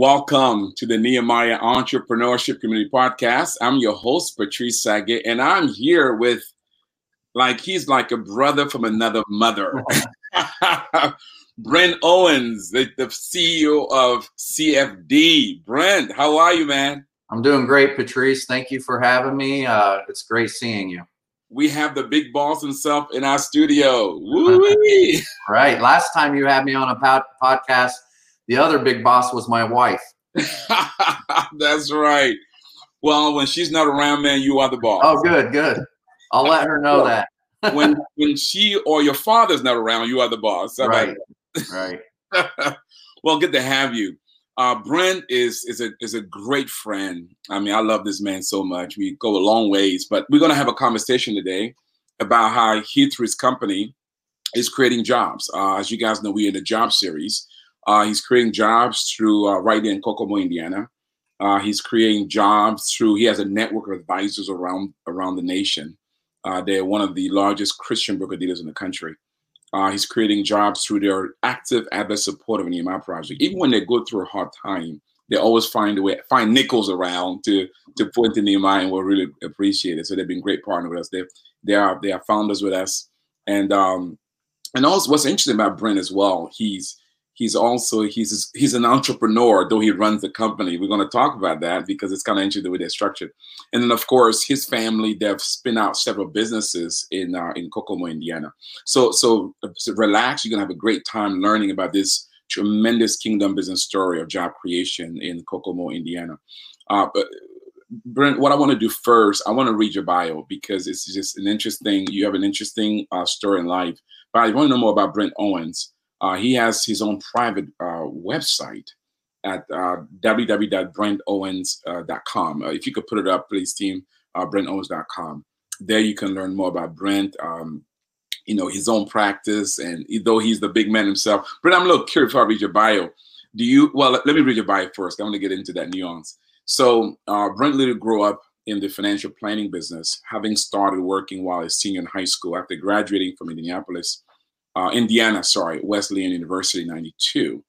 Welcome to the Nehemiah Entrepreneurship Community Podcast. I'm your host, Patrice Saget, and I'm here with, like, he's like a brother from another mother. Brent Owens, the, the CEO of CFD. Brent, how are you, man? I'm doing great, Patrice. Thank you for having me. Uh, it's great seeing you. We have the big boss himself in our studio. right. Last time you had me on a pod- podcast, the other big boss was my wife. That's right. Well, when she's not around, man, you are the boss. Oh, good, good. I'll let her know that. when when she or your father's not around, you are the boss. Right. Right. well, good to have you. Uh, Brent is is a is a great friend. I mean, I love this man so much. We go a long ways, but we're gonna have a conversation today about how he through his company is creating jobs. Uh, as you guys know, we're in the job series. Uh, he's creating jobs through uh, right in Kokomo, Indiana. Uh, he's creating jobs through. He has a network of advisors around around the nation. Uh, they're one of the largest Christian broker dealers in the country. Uh, he's creating jobs through their active advert support of Nehemiah Project. Even when they go through a hard time, they always find a way, find nickels around to to put in EMI, and we'll really appreciate it. So they've been great partner with us. They they are they are founders with us, and um and also what's interesting about Brent as well. He's he's also he's he's an entrepreneur though he runs the company we're going to talk about that because it's kind of interesting the way they're structured and then of course his family they've spin out several businesses in uh, in kokomo indiana so, so so relax you're going to have a great time learning about this tremendous kingdom business story of job creation in kokomo indiana uh, but Brent, what I want to do first, I want to read your bio because it's just an interesting. You have an interesting uh, story in life. But I want to know more about Brent Owens. Uh, he has his own private uh, website at uh, www.brentowens.com. Uh, if you could put it up, please, team, uh, brentowens.com. There you can learn more about Brent, um, you know, his own practice, and though he's the big man himself. Brent, I'm a little curious before I read your bio. Do you, well, let, me read your bio first. I want to get into that nuance. So, uh, Brent literally grew up in the financial planning business, having started working while a senior in high school after graduating from Indianapolis uh, Indiana, sorry, Wesleyan University, 92.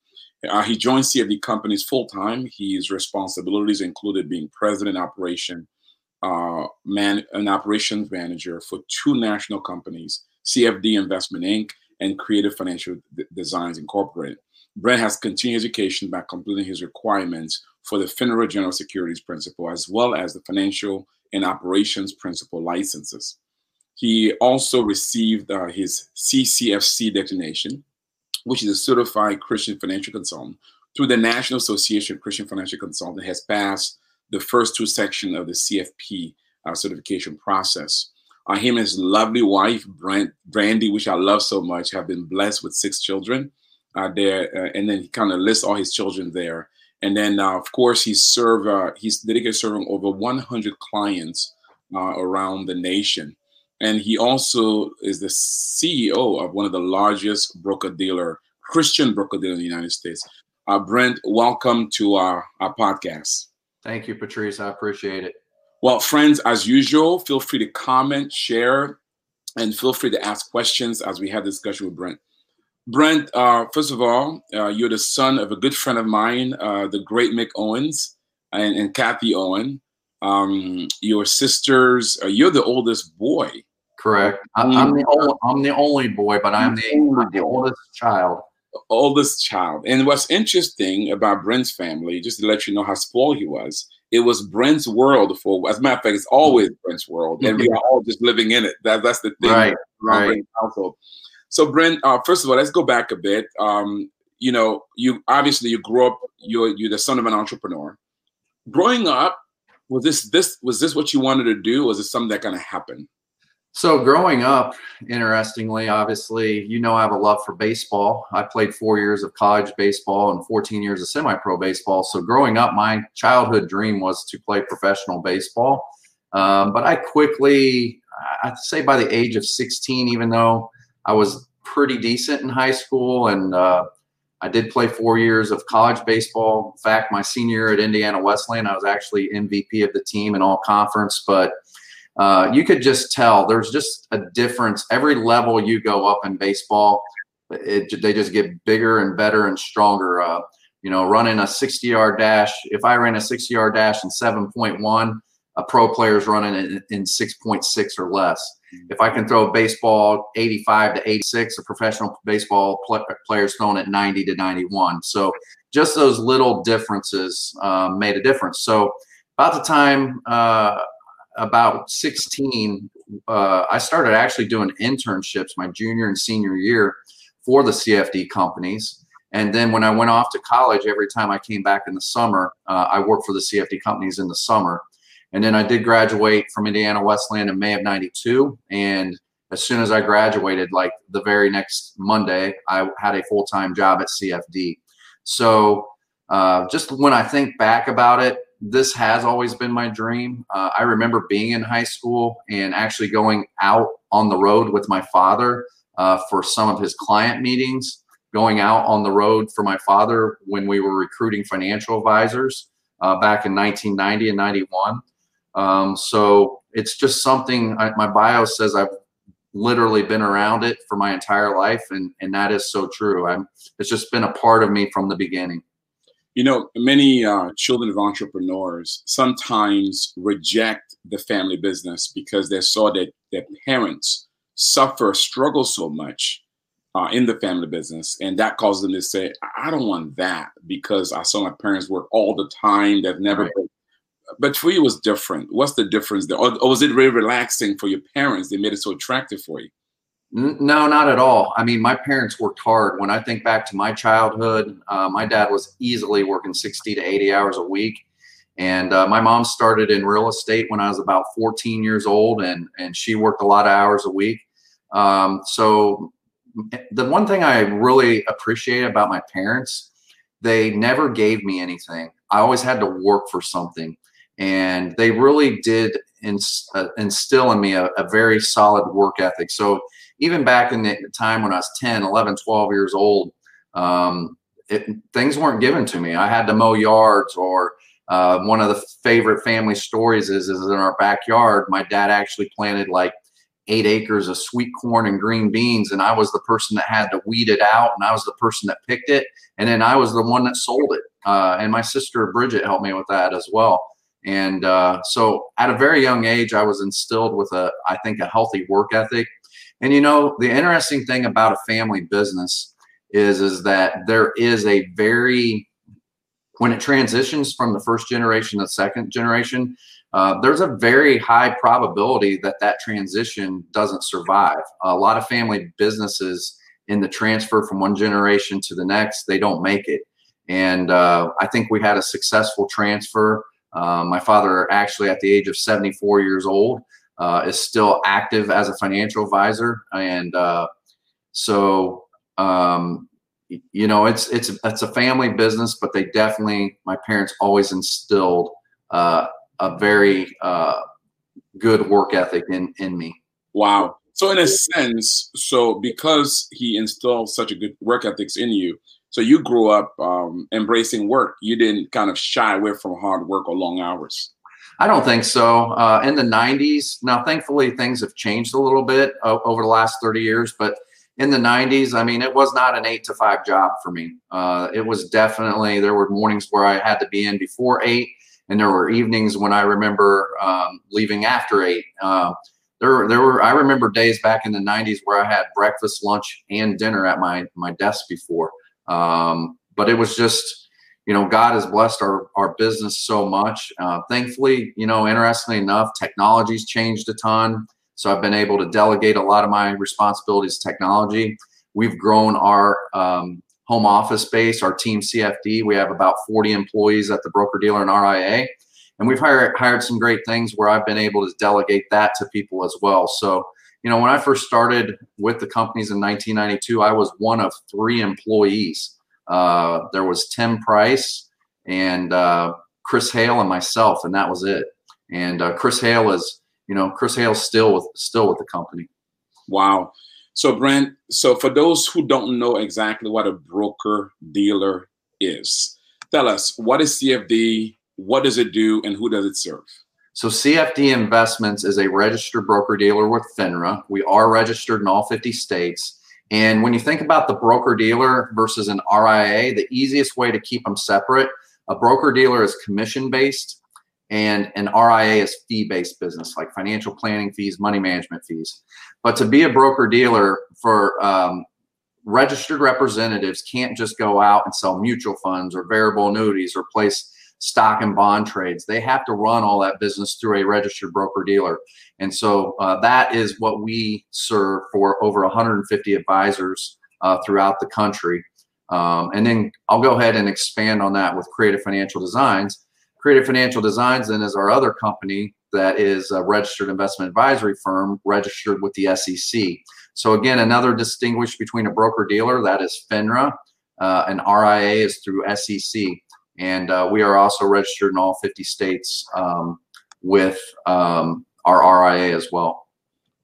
Uh, he joined CFD companies full time. His responsibilities included being president operation, uh, man, an operations manager for two national companies, CFD Investment Inc. and Creative Financial D- Designs Incorporated. Brent has continued education by completing his requirements for the FINRA General Securities Principal as well as the Financial and Operations Principal licenses. He also received uh, his CCFC designation, which is a certified Christian financial consultant through the National Association of Christian Financial Consultants, has passed the first two sections of the CFP uh, certification process. Uh, him and his lovely wife, Brand, Brandy, which I love so much, have been blessed with six children. Uh, there, uh, and then he kind of lists all his children there. And then, uh, of course, he's served. Uh, he's dedicated serving over 100 clients around the nation and he also is the CEO of one of the largest broker dealer, Christian broker dealer in the United States. Uh, Brent, welcome to our, our podcast. Thank you, Patrice. I appreciate it. Well, friends, as usual, feel free to comment, share, and feel free to ask questions as we have discussion with Brent. Brent, uh, first of all, uh, you're the son of a good friend of mine, uh, the great Mick Owens and, and Kathy Owen. Um, your sisters, uh, you're the oldest boy Correct. I, am the only, I'm the only boy, but I'm the, I'm the oldest child. Oldest child. And what's interesting about Brent's family, just to let you know how spoiled he was, it was Brent's world for as a matter of fact, it's always Brent's world. And we are all just living in it. That, that's the thing. Right. Right. Household. So Brent, uh, first of all, let's go back a bit. Um, you know, you obviously you grew up, you're you're the son of an entrepreneur. Growing up, was this this was this what you wanted to do? was it something that kind of happened? So growing up, interestingly, obviously, you know, I have a love for baseball. I played four years of college baseball and 14 years of semi-pro baseball. So growing up, my childhood dream was to play professional baseball. Um, but I quickly, I'd say by the age of 16, even though I was pretty decent in high school and uh, I did play four years of college baseball. In fact, my senior year at Indiana Wesleyan, I was actually MVP of the team in all conference, but uh, you could just tell there's just a difference. Every level you go up in baseball, it, they just get bigger and better and stronger. Uh, you know, running a 60 yard dash. If I ran a 60 yard dash in 7.1, a pro player is running it in 6.6 or less. If I can throw a baseball 85 to 86, a professional baseball pl- player is throwing at 90 to 91. So just those little differences uh, made a difference. So about the time uh, about 16, uh, I started actually doing internships my junior and senior year for the CFD companies. And then when I went off to college, every time I came back in the summer, uh, I worked for the CFD companies in the summer. And then I did graduate from Indiana Wesleyan in May of 92. And as soon as I graduated, like the very next Monday, I had a full time job at CFD. So uh, just when I think back about it, this has always been my dream. Uh, I remember being in high school and actually going out on the road with my father uh, for some of his client meetings, going out on the road for my father when we were recruiting financial advisors uh, back in 1990 and 91. Um, so it's just something I, my bio says I've literally been around it for my entire life, and and that is so true. I'm it's just been a part of me from the beginning. You know, many uh, children of entrepreneurs sometimes reject the family business because they saw that their parents suffer, struggle so much uh, in the family business, and that causes them to say, "I don't want that," because I saw my parents work all the time. They've never right but for you, it was different. What's the difference there? Or, or, was it really relaxing for your parents? They made it so attractive for you. No, not at all. I mean, my parents worked hard. When I think back to my childhood, uh, my dad was easily working 60 to 80 hours a week. And uh, my mom started in real estate when I was about 14 years old, and, and she worked a lot of hours a week. Um, so, the one thing I really appreciate about my parents, they never gave me anything. I always had to work for something and they really did uh, instill in me a, a, very solid work ethic. So even back in the time when I was 10, 11, 12 years old, um, it, things weren't given to me. I had to mow yards or uh, one of the favorite family stories is, is in our backyard, my dad actually planted like eight acres of sweet corn and green beans. And I was the person that had to weed it out and I was the person that picked it. And then I was the one that sold it. Uh, and my sister Bridget helped me with that as well. And uh, so at a very young age, I was instilled with a, I think, a healthy work ethic. And you know, the interesting thing about a family business is, is that there is a very, when it transitions from the first generation to the second generation, uh, there's a very high probability that that transition doesn't survive. A lot of family businesses in the transfer from one generation to the next, they don't make it. And uh, I think we had a successful transfer. Uh, my father, actually, at the age of 74 years old, uh, is still active as a financial advisor, and uh, so um, you know, it's it's it's a family business, but they definitely, my parents always instilled uh, a very uh, good work ethic in in me. Wow. So in a sense, so because he instilled such a good work ethics in you, so you grew up um, embracing work. You didn't kind of shy away from hard work or long hours. I don't think so. Uh, in the 90s, now thankfully things have changed a little bit over the last 30 years, but in the 90s, I mean, it was not an eight to five job for me. Uh, it was definitely, there were mornings where I had to be in before eight, and there were evenings when I remember um, leaving after eight. Uh, there, there were, I remember days back in the 90s where I had breakfast, lunch, and dinner at my, my desk before. Um, but it was just, you know, God has blessed our, our business so much. Uh, thankfully, you know, interestingly enough, technology's changed a ton. So I've been able to delegate a lot of my responsibilities to technology. We've grown our um, home office space, our team CFD. We have about 40 employees at the broker dealer and RIA. And we've hired, hired some great things where I've been able to delegate that to people as well. So you know, when I first started with the companies in 1992, I was one of three employees. Uh, there was Tim Price and uh, Chris Hale and myself, and that was it. And uh, Chris Hale is, you know, Chris Hale's still with still with the company. Wow. So Brent, so for those who don't know exactly what a broker dealer is, tell us what is CFD, what does it do, and who does it serve? So CFD Investments is a registered broker dealer with FINRA. We are registered in all 50 states. And when you think about the broker dealer versus an RIA, the easiest way to keep them separate, a broker dealer is commission based and an RIA is fee based business like financial planning fees, money management fees. But to be a broker dealer for um, registered representatives can't just go out and sell mutual funds or variable annuities or place stock and bond trades. They have to run all that business through a registered broker dealer. And so uh, that is what we serve for over 150 advisors uh, throughout the country. Um, and then I'll go ahead and expand on that with Creative Financial Designs. Creative Financial Designs then is our other company that is a registered investment advisory firm registered with the SEC. So again, another distinguish between a broker dealer that is FINRA, uh, and RIA is through SEC. And uh, we are also registered in all 50 states um, with um, our RIA as well.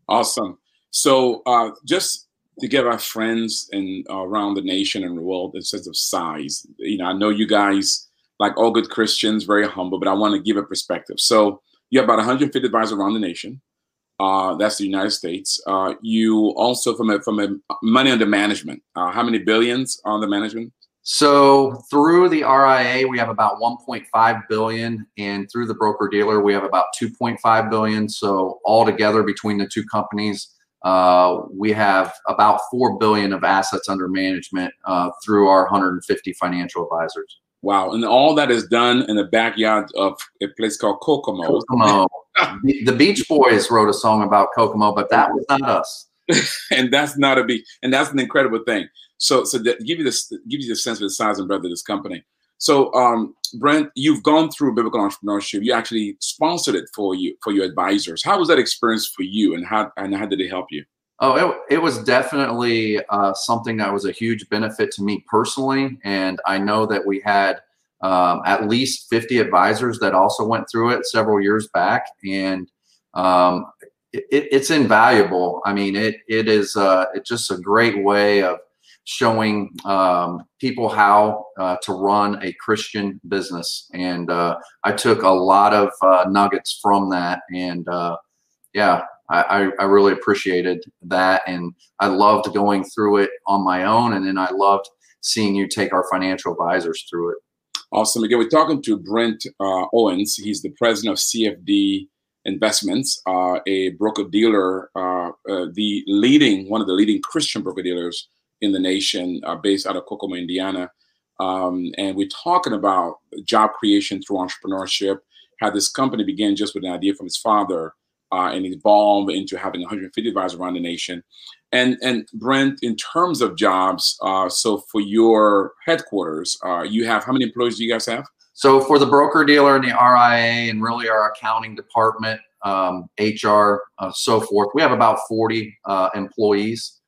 Awesome. So uh, just to give our friends and uh, around the nation and the world a sense of size, you know, I know you guys, like all good Christians, very humble, but I want to give a perspective. So you have about 150 advisors around the nation. Uh, that's the United States. Uh, you also from a from a money under management. Uh, how many billions on the management? So through the RIA, we have about 1.5 billion, and through the broker dealer, we have about 2.5 billion. So altogether, between the two companies, uh, we have about four billion of assets under management uh, through our 150 financial advisors. Wow! And all that is done in the backyard of a place called Kokomo. Kokomo. the Beach Boys wrote a song about Kokomo, but that was not us. and that's not a beach, and that's an incredible thing. So, so that give you this, give you the sense of the size and breadth of this company. So, um, Brent, you've gone through biblical entrepreneurship. You actually sponsored it for you for your advisors. How was that experience for you, and how and how did it help you? Oh, it, it was definitely uh, something that was a huge benefit to me personally, and I know that we had um, at least 50 advisors that also went through it several years back, and um, it, it's invaluable. I mean, it it is uh, it's just a great way of showing um, people how uh, to run a Christian business. And uh, I took a lot of uh, nuggets from that. And uh, yeah, I, I, really appreciated that. And I loved going through it on my own. And then I loved seeing you take our financial advisors through it. Awesome. Again, we're talking to Brent uh, Owens. He's the president of CFD Investments, uh, a broker dealer, the leading, one of the leading Christian broker dealers in the nation, uh, based out of Kokomo, Indiana. Um, and we're talking about job creation through entrepreneurship. How this company began just with an idea from his father uh, and evolved into having 150 advisors around the nation. And and Brent, in terms of jobs, uh, so for your headquarters, uh, you have how many employees do you guys have? So for the broker dealer and the RIA, and really our accounting department, um, HR, uh, so forth, we have about 40 uh, employees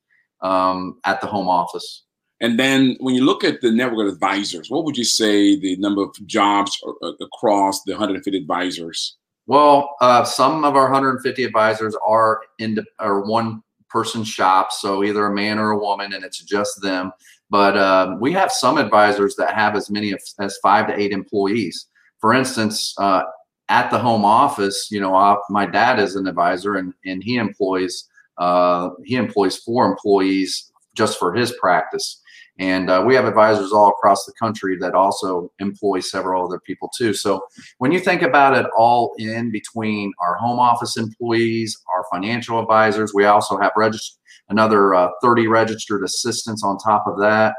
um, at the home office. And then when you look at the network of advisors, what would you say the number of jobs across the 150 advisors? Well, uh, some of our 150 advisors are in or one person shops, so either a man or a woman, and it's just them. But uh, we have some advisors that have as many as five to eight employees. For instance, uh, at the home office, you know, uh, my dad is an advisor, and and he employs uh, he employs four employees just for his practice. And uh, we have advisors all across the country that also employ several other people too. So when you think about it all in between our home office employees, our financial advisors, we also have registered another uh, 30 registered assistants on top of that.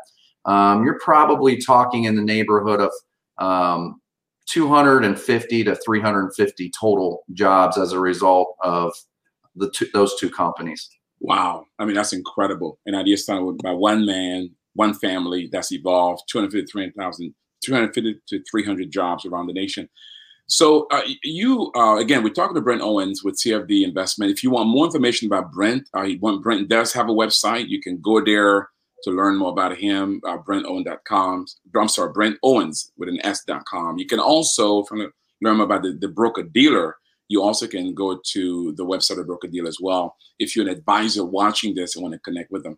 Um, you're probably talking in the neighborhood of um, 250 to 350 total jobs as a result of the two, those two companies. Wow. I mean, that's incredible. An idea started by one man, one family that's evolved 250, 300,000, 250 to 300 jobs around the nation. So uh, you, uh, again, we're talking to Brent Owens with CFD Investment. If you want more information about Brent, uh, Brent does have a website. You can go there to learn more about him, uh, BrentOwen.com. I'm sorry, Brent Owens with an S.com. You can also learn about the, the broker dealer you also can go to the website of Broker Deal as well if you're an advisor watching this and want to connect with them.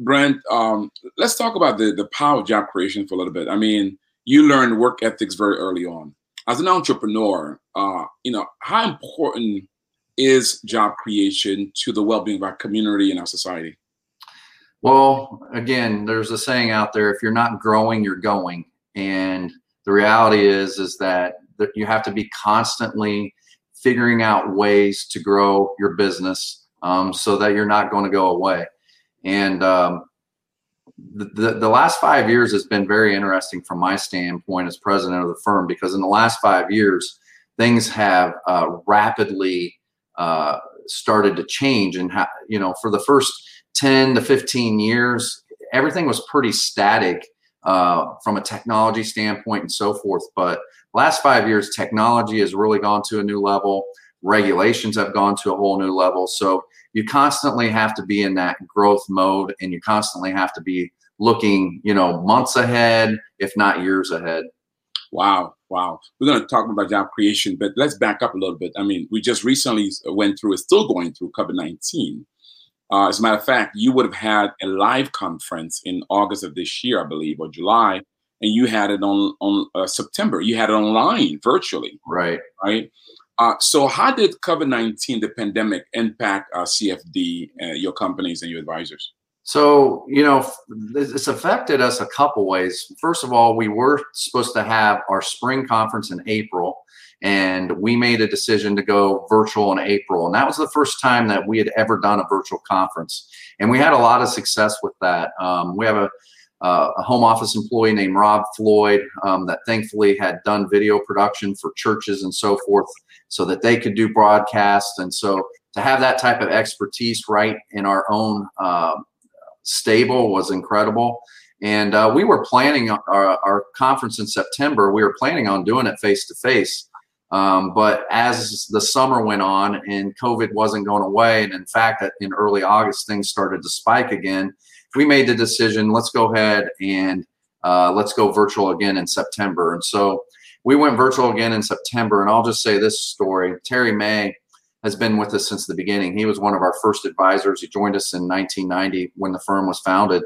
Brent, um, let's talk about the, the power of job creation for a little bit. I mean, you learned work ethics very early on. As an entrepreneur, uh, you know, how important is job creation to the well-being of our community and our society? Well, again, there's a saying out there: if you're not growing, you're going. And the reality is, is that you have to be constantly figuring out ways to grow your business um, so that you're not going to go away. And um, the, the, the last five years has been very interesting from my standpoint as president of the firm because in the last five years, things have uh, rapidly uh, started to change. And, you know, for the first 10 to 15 years, everything was pretty static uh, from a technology standpoint and so forth. But last five years, technology has really gone to a new level. Regulations have gone to a whole new level. So you constantly have to be in that growth mode and you constantly have to be looking, you know, months ahead, if not years ahead. Wow. Wow. We're going to talk about job creation, but let's back up a little bit. I mean, we just recently went through, it's still going through COVID 19. Uh, as a matter of fact, you would have had a live conference in August of this year, I believe, or July, and you had it on on uh, September. You had it online, virtually. Right. Right. Uh, so, how did COVID nineteen, the pandemic, impact uh, CFD, uh, your companies, and your advisors? So, you know, it's affected us a couple ways. First of all, we were supposed to have our spring conference in April, and we made a decision to go virtual in April. And that was the first time that we had ever done a virtual conference. And we had a lot of success with that. Um, we have a, uh, a, home office employee named Rob Floyd um, that thankfully had done video production for churches and so forth so that they could do broadcasts. And so to have that type of expertise right in our own uh, stable was incredible. And uh, we were planning our, our, conference in September. We were planning on doing it face to face. But as the summer went on and COVID wasn't going away, and in fact, in early August, things started to spike again, we made the decision let's go ahead and uh, let's go virtual again in September. And so we went virtual again in September. And I'll just say this story Terry May has been with us since the beginning. He was one of our first advisors. He joined us in 1990 when the firm was founded.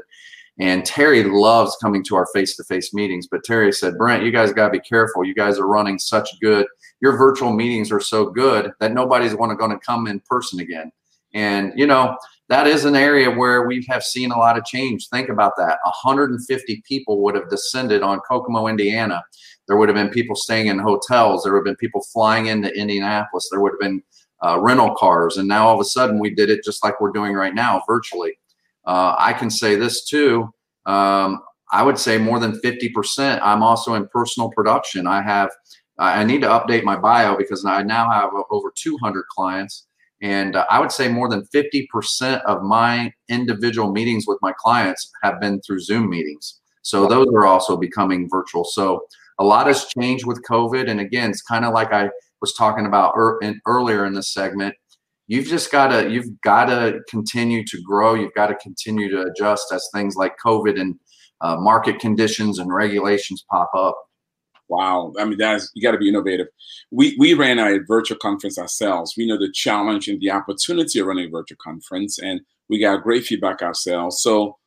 And Terry loves coming to our face to face meetings. But Terry said, Brent, you guys got to be careful. You guys are running such good your virtual meetings are so good that nobody's going to come in person again. And you know that is an area where we have seen a lot of change. Think about that: 150 people would have descended on Kokomo, Indiana. There would have been people staying in hotels. There would have been people flying into Indianapolis. There would have been uh, rental cars, and now all of a sudden we did it just like we're doing right now, virtually. Uh, I can say this too. Um, I would say more than 50%. I'm also in personal production. I have I need to update my bio because I now have over 200 clients. And uh, I would say more than 50% of my individual meetings with my clients have been through Zoom meetings. So those are also becoming virtual. So a lot has changed with COVID. And again, it's kind of like I was talking about er- in, earlier in this segment. You've just got to you've got to continue to grow. You've got to continue to adjust as things like COVID and uh, market conditions and regulations pop up. Wow, I mean that's you got to be innovative. We we ran a virtual conference ourselves. We know the challenge and the opportunity of running a virtual conference, and we got great feedback ourselves. So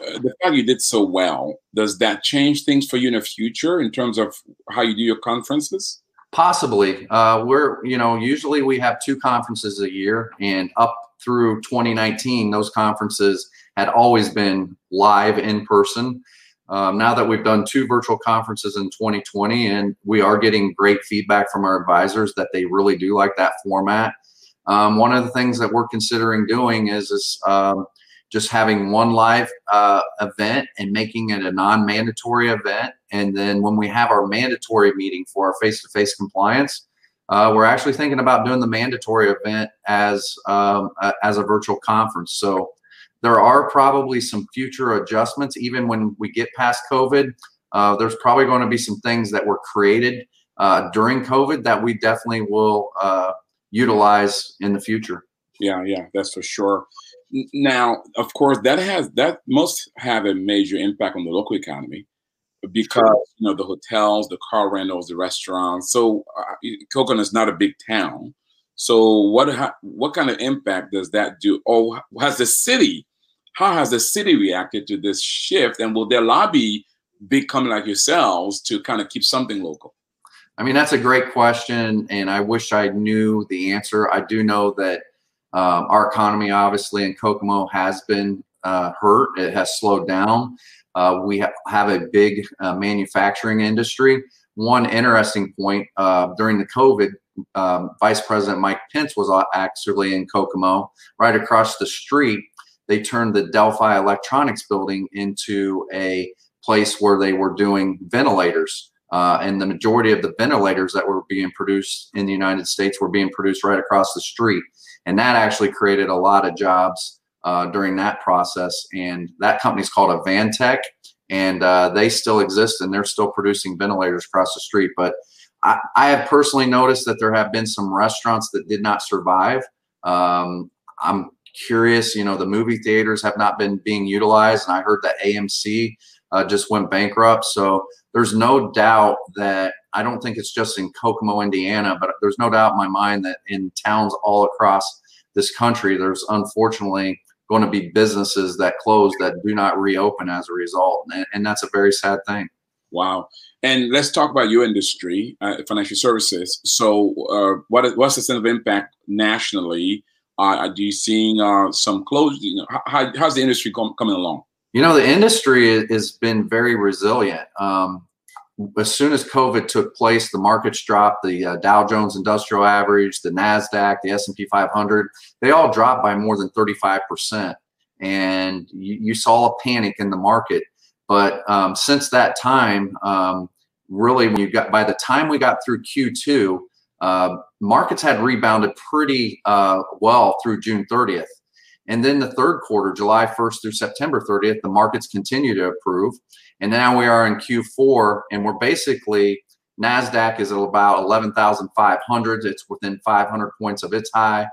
uh, the fact you did so well does that change things for you in the future in terms of how you do your conferences? Possibly. Uh, we're you know usually we have two conferences a year, and up through 2019, those conferences had always been live in person. Um, now that we've done two virtual conferences in 2020 and we are getting great feedback from our advisors that they really do like that format. Um, one of the things that we're considering doing is, is um, just having one live uh, event and making it a non-mandatory event. And then when we have our mandatory meeting for our face-to-face compliance, uh, we're actually thinking about doing the mandatory event as um, as a virtual conference. So there are probably some future adjustments, even when we get past COVID. Uh, there's probably going to be some things that were created uh, during COVID that we definitely will uh, utilize in the future. Yeah, yeah, that's for sure. Now, of course, that has that must have a major impact on the local economy because you know the hotels, the car rentals, the restaurants. So uh, Kokomo is not a big town. So what what kind of impact does that do? Or has the city how has the city reacted to this shift and will their lobby big company like yourselves to kind of keep something local i mean that's a great question and i wish i knew the answer i do know that um, our economy obviously in kokomo has been uh, hurt. It has slowed down. Uh, we ha- have a big uh, manufacturing industry. One interesting point uh, during the COVID, um, Vice President Mike Pence was actually in Kokomo, right across the street. They turned the Delphi Electronics building into a place where they were doing ventilators. Uh, and the majority of the ventilators that were being produced in the United States were being produced right across the street. And that actually created a lot of jobs uh, during that process. And that company is called Advantech, and uh, they still exist and they're still producing ventilators across the street. But I, I, have personally noticed that there have been some restaurants that did not survive. Um, I'm curious, you know, the movie theaters have not been being utilized, and I heard that AMC uh, just went bankrupt. So there's no doubt that I don't think it's just in Kokomo, Indiana, but there's no doubt in my mind that in towns all across this country, there's unfortunately going to be businesses that close that do not reopen as a result. And, and that's a very sad thing. Wow. And let's talk about your industry, uh, financial services. So, uh, what is, what's the sense of impact nationally? Uh, are you seeing uh, some close? You know, how, how's the industry com- coming along? You know, the industry has been very resilient. Um, as soon as COVID took place, the markets dropped. The uh, Dow Jones Industrial Average, the Nasdaq, the S and P 500, they all dropped by more than 35 percent, and you, you, saw a panic in the market. But um, since that time, um, really, when you got by the time we got through Q2, uh, markets had rebounded pretty uh, well through June 30th. And then the third quarter, July 1st through September 30th, the markets continue to improve. And now we are in Q4, and we're basically NASDAQ is at about 11,500. It's within 500 points of its high.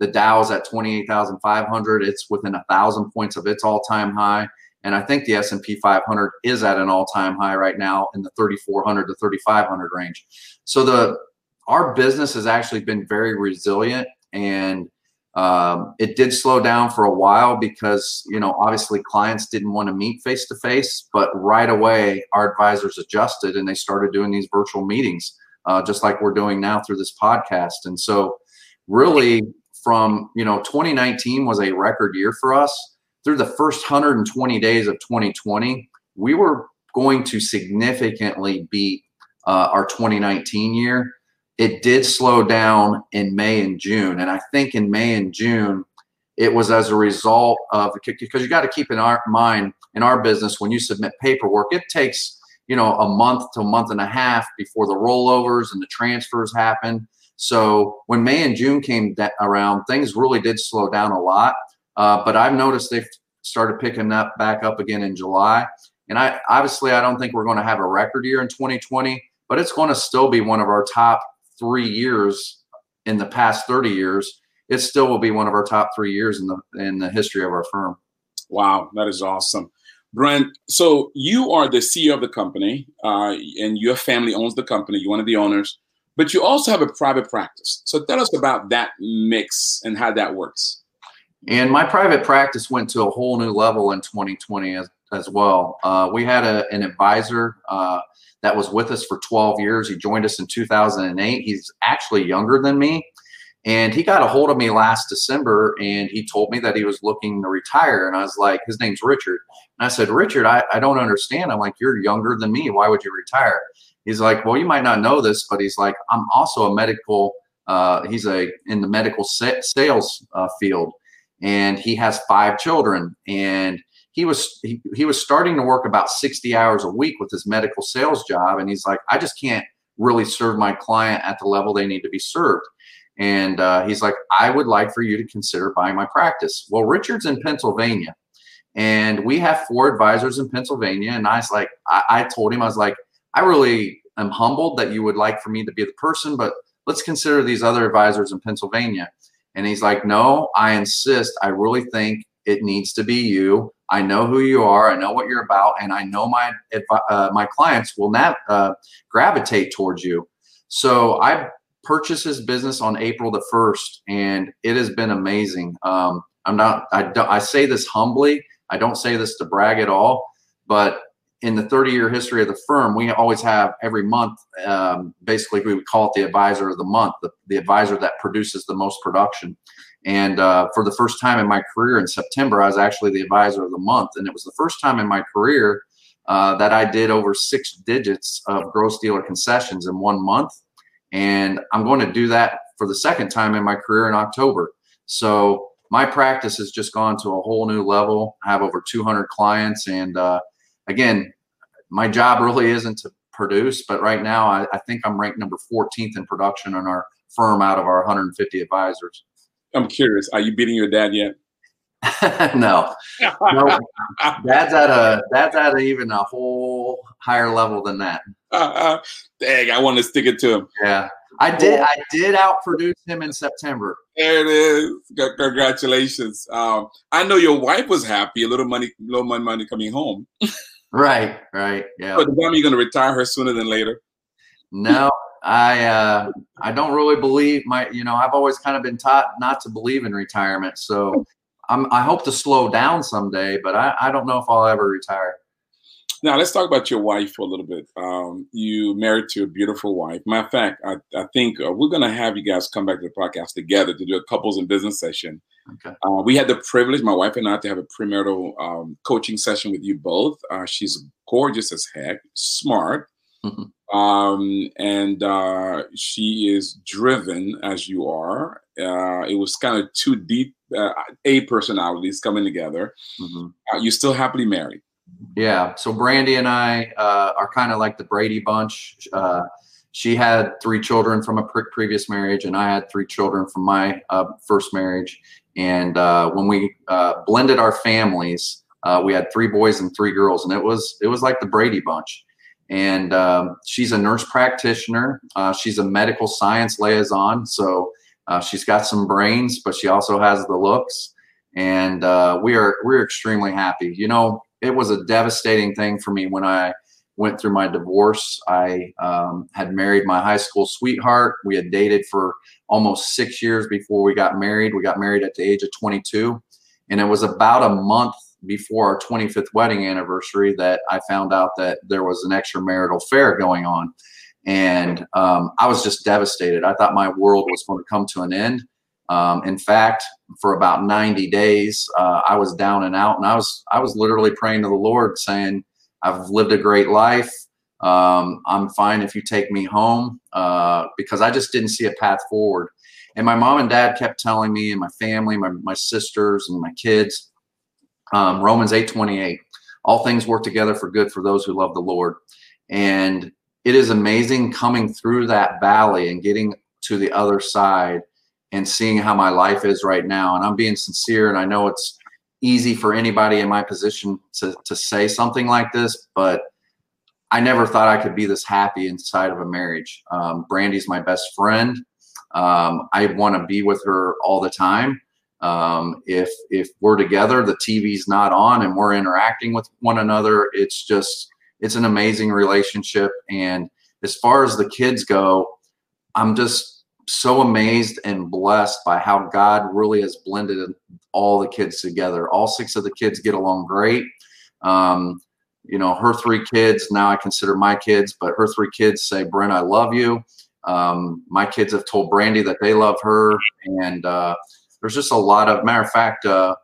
The Dow is at 28,500. It's within 1,000 points of its all-time high. And I think the S&P 500 is at an all-time high right now in the 3,400 to 3,500 range. So the our business has actually been very resilient and um, it did slow down for a while because, you know, obviously clients didn't want to meet face to face, but right away our advisors adjusted and they started doing these virtual meetings, uh, just like we're doing now through this podcast. And so, really, from, you know, 2019 was a record year for us. Through the first 120 days of 2020, we were going to significantly beat uh, our 2019 year it did slow down in May and June. And I think in May and June, it was as a result of because you got to keep in our mind in our business when you submit paperwork, it takes you know a month to a month and a half before the rollovers and the transfers happen. So when May and June came around, things really did slow down a lot. Uh, but I've noticed they've started picking up back up again in July. And I obviously I don't think we're going to have a record year in 2020, but it's going to still be one of our top three years in the past 30 years, it still will be one of our top three years in the in the history of our firm. Wow, that is awesome. Brent, so you are the CEO of the company, uh, and your family owns the company. You're one of the owners, but you also have a private practice. So tell us about that mix and how that works. And my private practice went to a whole new level in 2020 as, as well. Uh, we had a, an advisor uh, that was with us for 12 years. He joined us in 2008. He's actually younger than me. And he got a hold of me last December and he told me that he was looking to retire. And I was like, his name's Richard. And I said, Richard, I, I don't understand. I'm like, you're younger than me. Why would you retire? He's like, well, you might not know this, but he's like, I'm also a medical, uh, he's a in the medical sa- sales uh, field and he has five children. And he was he, he was starting to work about 60 hours a week with his medical sales job and he's like i just can't really serve my client at the level they need to be served. And uh, he's like i would like for you to consider buying my practice. Well richard's in pennsylvania and we have four advisors in pennsylvania and i was like I, I told him i was like i really am humbled that you would like for me to be the person but let's consider these other advisors in pennsylvania. And he's like no i insist. I really think it needs to be you I know who you are. I know what you're about, and I know my uh, my clients will not uh, gravitate towards you. So I purchased his business on April the first, and it has been amazing. Um, I'm not. I, I say this humbly. I don't say this to brag at all, but in the 30 year history of the firm, we always have every month, um, basically, we would call it the advisor of the month, the, the advisor that produces the most production. And uh, for the first time in my career in September, I was actually the advisor of the month. And it was the first time in my career uh, that I did over six digits of gross dealer concessions in one month. And I'm going to do that for the second time in my career in October. So my practice has just gone to a whole new level. I have over 200 clients. And uh, again, my job really isn't to produce, but right now I, I think I'm ranked number 14th in production in our firm out of our 150 advisors. I'm curious, are you beating your dad yet? no, no. Dad's at a dad's at a, even a whole higher level than that. Uh, dang, I want to stick it to him. Yeah, I did. I did outproduce him in September. There it is. Congratulations. Um, I know your wife was happy. A little money, little money, money coming home. right, right. Yeah. But the are you going to retire her sooner than later? No, I uh, I don't really believe my. You know, I've always kind of been taught not to believe in retirement. So I'm, I hope to slow down someday, but I, I don't know if I'll ever retire. Now let's talk about your wife for a little bit. Um, you married to a beautiful wife. Matter of fact, I, I think uh, we're going to have you guys come back to the podcast together to do a couples and business session. Okay. Uh, we had the privilege, my wife and I, to have a premarital um, coaching session with you both. Uh, she's gorgeous as heck, smart, mm-hmm. Um, and uh, she is driven as you are. Uh, it was kind of two deep uh, A personalities coming together. Mm-hmm. you still happily married. Yeah. So Brandy and I uh, are kind of like the Brady bunch. Uh, she had three children from a pre- previous marriage, and I had three children from my uh, first marriage. And uh, when we uh, blended our families, uh, we had three boys and three girls, and it was it was like the Brady bunch. And um, she's a nurse practitioner. she's a medical science liaison, so she's got some brains, but she also has the looks. And we are we're extremely happy. You know, it was a devastating thing for me when I went through my divorce. I um, had married my high school sweetheart. We had dated for almost six years before we got married. We got married at the age of 22. And it was about a month before our 25th wedding anniversary that I found out that there was an extramarital affair going on. And um, I was just devastated. I thought my world was going to come to an end. Um, in fact, for about 90 days, uh, I was down and out, and I was I was literally praying to the Lord, saying, "I've lived a great life. Um, I'm fine if you take me home," uh, because I just didn't see a path forward. And my mom and dad kept telling me, and my family, my my sisters, and my kids, um, Romans 8:28, all things work together for good for those who love the Lord. And it is amazing coming through that valley and getting to the other side and seeing how my life is right now. And I'm being sincere, and I know it's easy for anybody in my position to, to say something like this, but I never thought I could be this happy inside of a marriage. Um, Brandy's my best friend. Um, I want to be with her all the time. Um, if if we're together, the TV's not on, and we're interacting with one another. It's just it's an amazing relationship. And as far as the kids go, I'm just so amazed and blessed by how God really has blended all the kids together. All six of the kids get along great. Um, you know, her three kids, now I consider my kids, but her three kids say, Brent, I love you. Um, my kids have told Brandy that they love her. And uh, there's just a lot of, matter of fact, uh,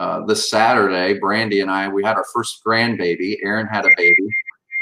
uh, this Saturday, Brandy and I, we had our first grandbaby. Aaron had a baby.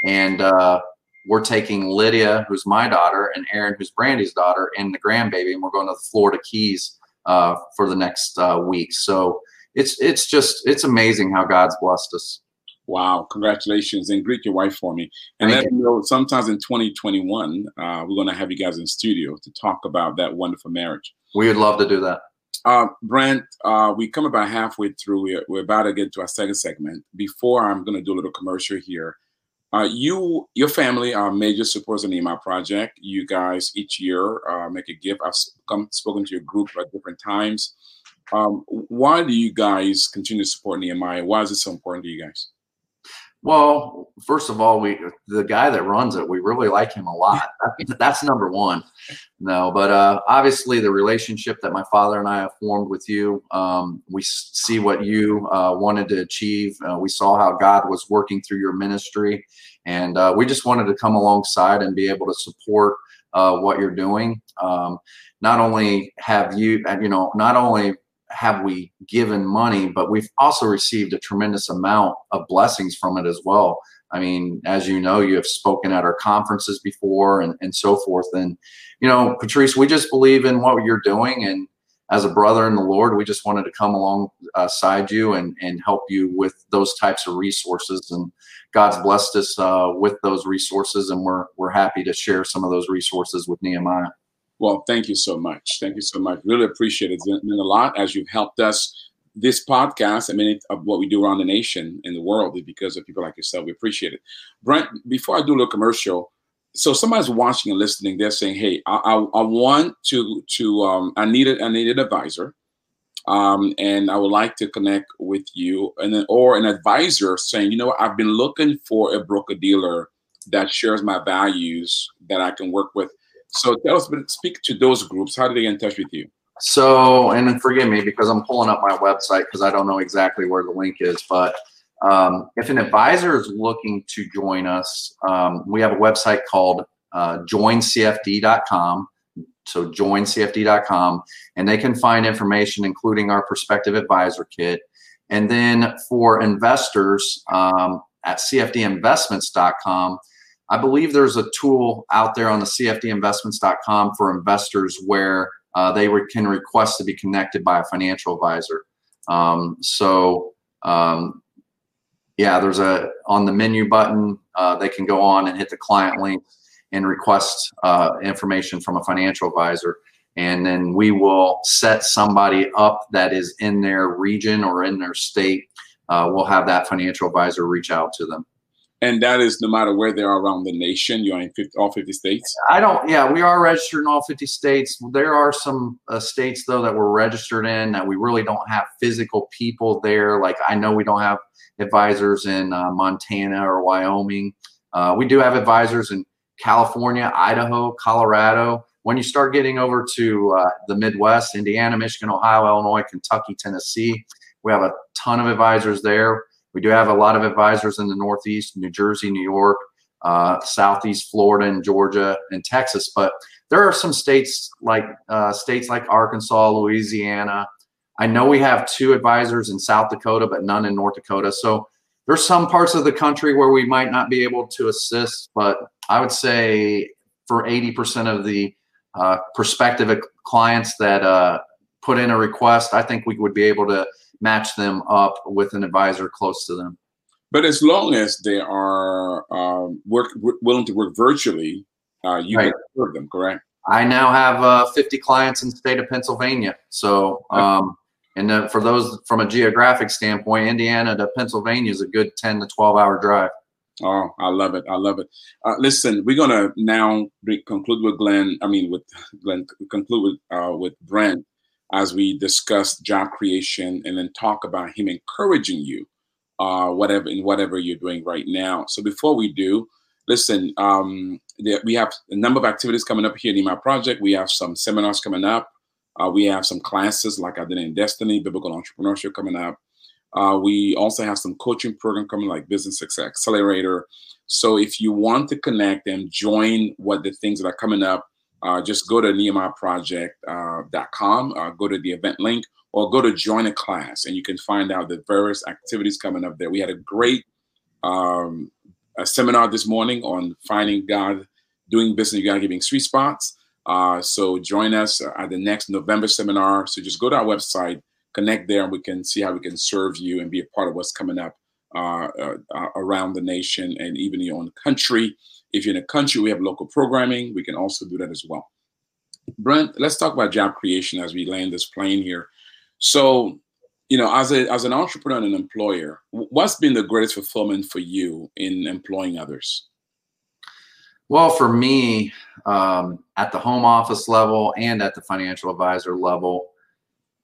And uh, we're taking Lydia, who's my daughter, and Aaron, who's Brandy's daughter, and the grandbaby, and we're going to the Florida Keys uh, for the next uh, week. So it's it's just it's amazing how God's blessed us. Wow! Congratulations, and greet your wife for me. And Thank let me know sometimes in 2021 uh, we're going to have you guys in studio to talk about that wonderful marriage. We would love to do that. Uh, Brent, uh, we come about halfway through. We're, we're about to get to our second segment. Before I'm going to do a little commercial here. Uh, you, your family are major supporters of Nehemiah Project. You guys each year uh, make a gift. I've come, spoken to your group at different times. Um, why do you guys continue to support Nehemiah? Why is it so important to you guys? Well, first of all, we the guy that runs it, we really like him a lot. That's number one. No, but uh, obviously the relationship that my father and I have formed with you, um, we see what you uh, wanted to achieve. Uh, we saw how God was working through your ministry, and uh, we just wanted to come alongside and be able to support uh, what you're doing. Um, not only have you, you know, not only have we given money, but we've also received a tremendous amount of blessings from it as well. I mean, as you know, you have spoken at our conferences before and, and so forth. And, you know, Patrice, we just believe in what you're doing. And as a brother in the Lord, we just wanted to come alongside you and, and help you with those types of resources. And God's blessed us uh, with those resources. And we're, we're happy to share some of those resources with Nehemiah. Well, thank you so much. Thank you so much. Really appreciate it. It's meant a lot as you've helped us. This podcast, I mean, of what we do around the nation and the world, is because of people like yourself. We appreciate it. Brent, before I do a little commercial, so somebody's watching and listening. They're saying, "Hey, I, I, I want to to um, I need a, I need an advisor, um, and I would like to connect with you." And then, or an advisor saying, "You know? I've been looking for a broker dealer that shares my values that I can work with." So tell us, speak to those groups. How do they get in touch with you? So, and forgive me because I'm pulling up my website because I don't know exactly where the link is. But um, if an advisor is looking to join us, um, we have a website called uh, joincfd.com. So joincfd.com, and they can find information, including our prospective advisor kit. And then for investors um, at cfdinvestments.com, I believe there's a tool out there on the cfdinvestments.com for investors where uh, they re- can request to be connected by a financial advisor. Um, so, um, yeah, there's a on the menu button. Uh, they can go on and hit the client link and request uh, information from a financial advisor, and then we will set somebody up that is in their region or in their state. Uh, we'll have that financial advisor reach out to them. And that is no matter where they are around the nation. You're in 50, all 50 states. I don't. Yeah, we are registered in all 50 states. There are some uh, states though that we're registered in that we really don't have physical people there. Like I know we don't have advisors in uh, Montana or Wyoming. Uh, we do have advisors in California, Idaho, Colorado. When you start getting over to uh, the Midwest, Indiana, Michigan, Ohio, Illinois, Kentucky, Tennessee, we have a ton of advisors there. We do have a lot of advisors in the Northeast, New Jersey, New York, uh, Southeast Florida, and Georgia and Texas. But there are some states like uh, states like Arkansas, Louisiana. I know we have two advisors in South Dakota, but none in North Dakota. So there's some parts of the country where we might not be able to assist, but I would say for 80% of the uh, prospective clients that uh, put in a request, I think we would be able to match them up with an advisor close to them. But as long as they are um, work willing to work virtually, uh, you right. can serve them, correct? I now have uh, 50 clients in the state of Pennsylvania. So, um, and uh, for those from a geographic standpoint, Indiana to Pennsylvania is a good 10 to 12 hour drive. Oh, I love it. I love it. Uh, listen, we're gonna now conclude with Glenn. I mean, with Glenn, conclude with uh, with Brent as we discuss job creation and then talk about him encouraging you uh, whatever in whatever you're doing right now. So before we do, listen, um, we have a number of activities coming up here in my project. We have some seminars coming up. Uh, we have some classes like I did in Destiny, Biblical Entrepreneurship coming up. Uh, we also have some coaching program coming like Business Success Accelerator. So if you want to connect and join what the things that are coming up, uh, just go to nehemiahproject.com, uh, uh, go to the event link, or go to join a class, and you can find out the various activities coming up there. We had a great um, a seminar this morning on finding God, doing business, God giving sweet spots. Uh, so join us at the next November seminar. So just go to our website, connect there, and we can see how we can serve you and be a part of what's coming up uh, uh, around the nation and even your own country. If you're in a country, we have local programming. We can also do that as well. Brent, let's talk about job creation as we land this plane here. So, you know, as a as an entrepreneur and an employer, what's been the greatest fulfillment for you in employing others? Well, for me, um, at the home office level and at the financial advisor level,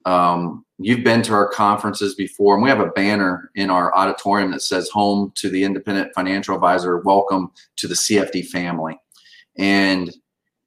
um, you've been to our conferences before, and we have a banner in our auditorium that says "Home to the Independent Financial Advisor. Welcome to the CFD family." And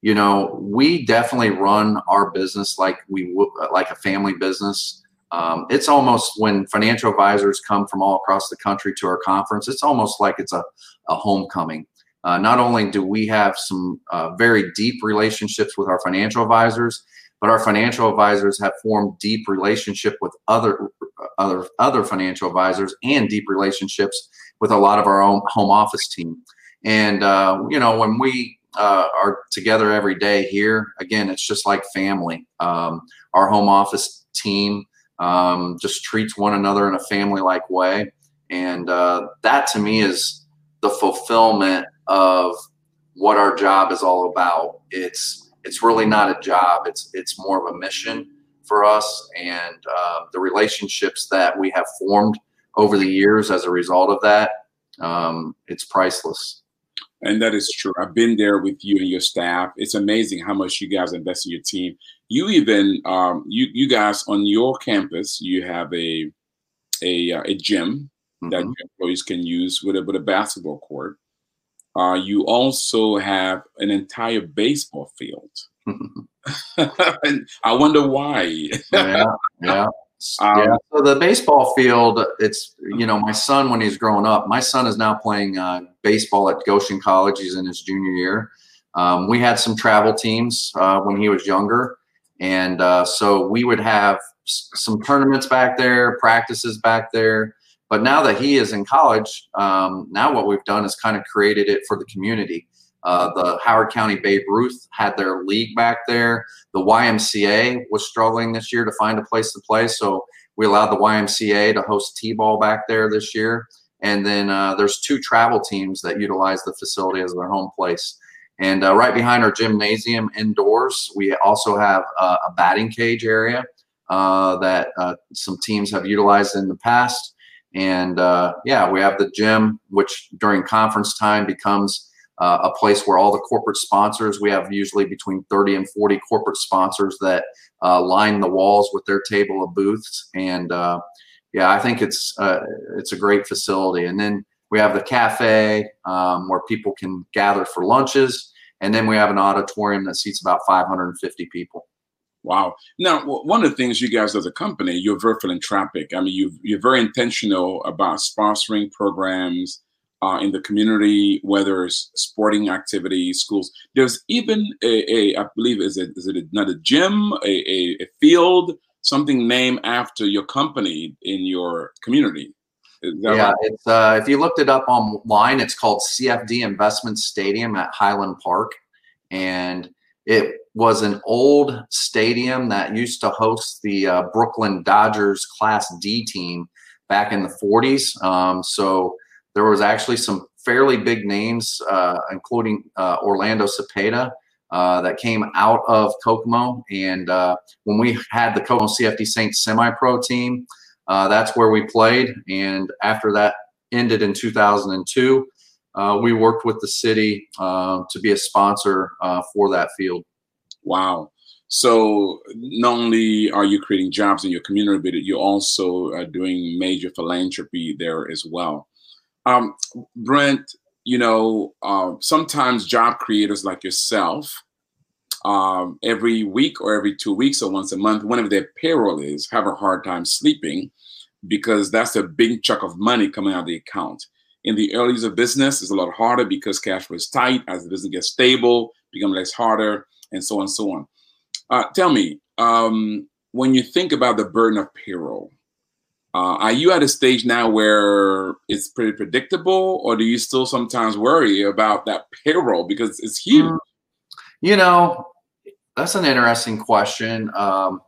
you know, we definitely run our business like we would like a family business. Um, it's almost when financial advisors come from all across the country to our conference, it's almost like it's a, a homecoming. Uh, not only do we have some uh, very deep relationships with our financial advisors, but our financial advisors have formed deep relationship with other other other financial advisors and deep relationships with a lot of our own home office team. And uh, you know, when we uh, are together every day here, again, it's just like family. Um, our home office team um, just treats one another in a family like way. And uh, that to me is the fulfillment of what our job is all about. It's it's really not a job. It's it's more of a mission for us, and uh, the relationships that we have formed over the years as a result of that, um, it's priceless. And that is true. I've been there with you and your staff. It's amazing how much you guys invest in your team. You even um, you you guys on your campus, you have a a uh, a gym mm-hmm. that your employees can use with a with a basketball court. Uh, you also have an entire baseball field. and I wonder why. yeah, yeah. Um, yeah. So the baseball field, it's you know my son when he's growing up. My son is now playing uh, baseball at Goshen College. He's in his junior year. Um, we had some travel teams uh, when he was younger, and uh, so we would have some tournaments back there, practices back there. But now that he is in college, um, now what we've done is kind of created it for the community. Uh, the Howard County Babe Ruth had their league back there. The YMCA was struggling this year to find a place to play, so we allowed the YMCA to host T-ball back there this year. And then uh, there's two travel teams that utilize the facility as their home place. And uh, right behind our gymnasium indoors, we also have uh, a batting cage area uh, that uh, some teams have utilized in the past. And yeah, we have the gym, which during conference time becomes uh, a place where all the corporate sponsors, we have usually between 30 and 40 corporate sponsors that uh, line the walls with their table of booths. And uh, yeah, I think it's uh, it's a great facility. And then we have the cafe um, where people can gather for lunches. And then we have an auditorium that seats about 550 people. Wow. Now, one of the things you guys as a company, you're very philanthropic. I mean, you you're very intentional about sponsoring programs uh, in the community, whether it's sporting activities, schools. There's even a, a I believe, is it is it another gym, a, a, a field, something named after your company in your community? Yeah, right? it's uh, if you looked it up online, it's called CFD Investment Stadium at Highland Park, and it was an old stadium that used to host the uh, Brooklyn Dodgers Class D team back in the 40s. Um, so there was actually some fairly big names, uh, including uh, Orlando Cepeda, uh, that came out of Kokomo. And uh, when we had the Kokomo CFD Saints semi-pro team, uh, that's where we played. And after that ended in 2002, uh, we worked with the city to be a sponsor for that field. Wow. So not only are you creating jobs in your community, but you're also doing major philanthropy there as well. Um, Brent, you know, uh, sometimes job creators like yourself, um, every week or every two weeks or once a month, whenever their payroll is, have a hard time sleeping because that's a big chunk of money coming out of the account. In the early years of business, it's a lot harder because cash flow is tight. As the business gets stable, become less harder, and so on and so on. Uh, tell me, um, when you think about the burden of payroll, uh, are you at a stage now where it's pretty predictable, or do you still sometimes worry about that payroll because it's huge? Mm, you know, that's an interesting question. Um,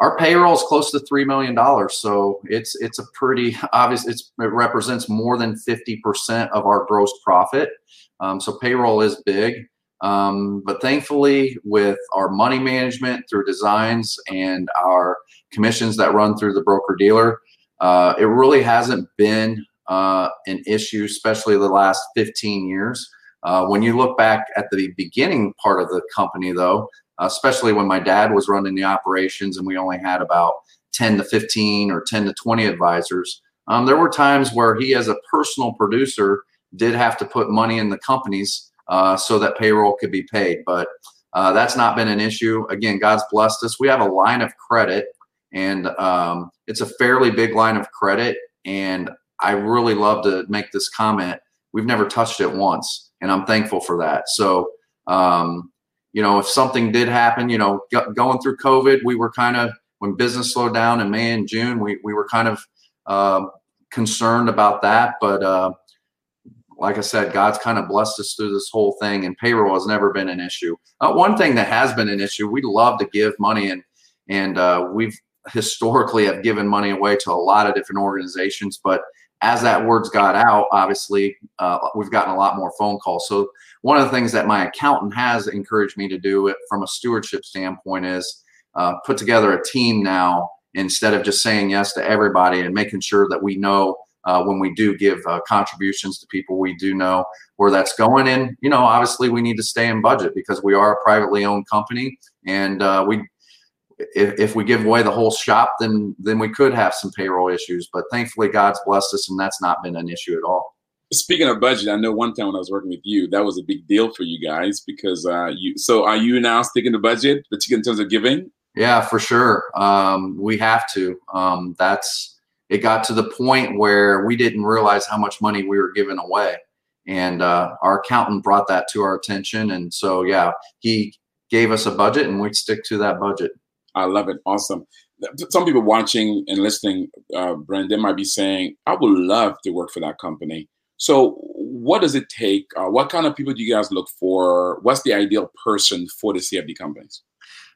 our payroll is close to three million dollars, so it's it's a pretty obvious. It's, it represents more than fifty percent of our gross profit. Um, so payroll is big. Um, but thankfully, with our money management through designs and our commissions that run through the broker dealer, uh, it really hasn't been uh, an issue, especially the last 15 years. Uh, when you look back at the beginning part of the company, though, especially when my dad was running the operations and we only had about 10 to 15 or 10 to 20 advisors. Um, there were times where he, as a personal producer, did have to put money in the companies uh, so that payroll could be paid. But uh, that's not been an issue. Again, God's blessed us. We have a line of credit, and um, it's a fairly big line of credit. And I really love to make this comment. We've never touched it once, and I'm thankful for that. So, um, you know, if something did happen, you know, going through COVID, we were kind of when business slowed down in May and June, we we were kind of uh, concerned about that. But uh, like I said, God's kind of blessed us through this whole thing, and payroll has never been an issue. Uh, one thing that has been an issue, we love to give money, and and uh, we've historically have given money away to a lot of different organizations, but as that word's got out, obviously, uh, we've gotten a lot more phone calls. So one of the things that my accountant has encouraged me to do from a stewardship standpoint is uh, put together a team now instead of just saying yes to everybody and making sure that we know uh, when we do give uh, contributions to people, we do know where that's going. And, you know, obviously we need to stay in budget because we are a privately owned company and uh, we if, if we give away the whole shop, then then we could have some payroll issues. But thankfully, God's blessed us, and that's not been an issue at all. Speaking of budget, I know one time when I was working with you, that was a big deal for you guys because uh, you. So, are you now sticking to budget, particularly in terms of giving? Yeah, for sure. Um, we have to. Um, that's it. Got to the point where we didn't realize how much money we were giving away, and uh, our accountant brought that to our attention. And so, yeah, he gave us a budget, and we stick to that budget. I love it. Awesome. Some people watching and listening, uh, they might be saying, I would love to work for that company. So, what does it take? Uh, what kind of people do you guys look for? What's the ideal person for the CFD companies?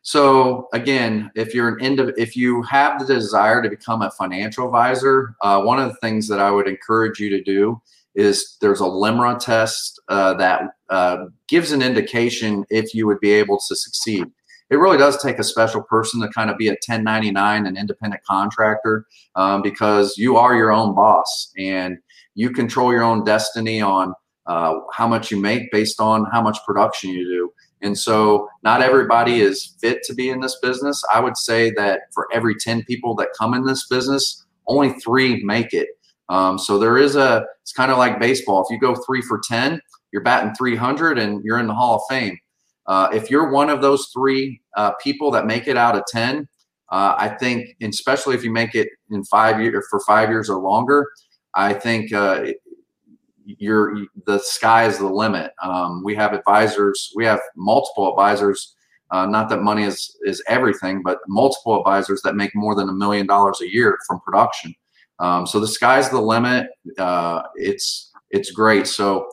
So again, if you're an end of, if you have the desire to become a financial advisor, uh, one of the things that I would encourage you to do is there's a LIMRA test uh, that uh, gives an indication if you would be able to succeed. It really does take a special person to kind of be a 1099 an independent contractor um, because you are your own boss and you control your own destiny on uh, how much you make based on how much production you do and so not everybody is fit to be in this business. I would say that for every 10 people that come in this business only three make it. Um, so there is a it's kind of like baseball. If you go three for 10 you're batting 300 and you're in the hall of fame. Uh, if you're one of those three uh, people that make it out of 10, uh, I think, especially if you make it in five years or for five years or longer, I think uh, you're the sky is the limit. Um, we have advisors, we have multiple advisors. Uh, not that money is is everything, but multiple advisors that make more than a million dollars a year from production. Um, so the sky's the limit. Uh, it's it's great. So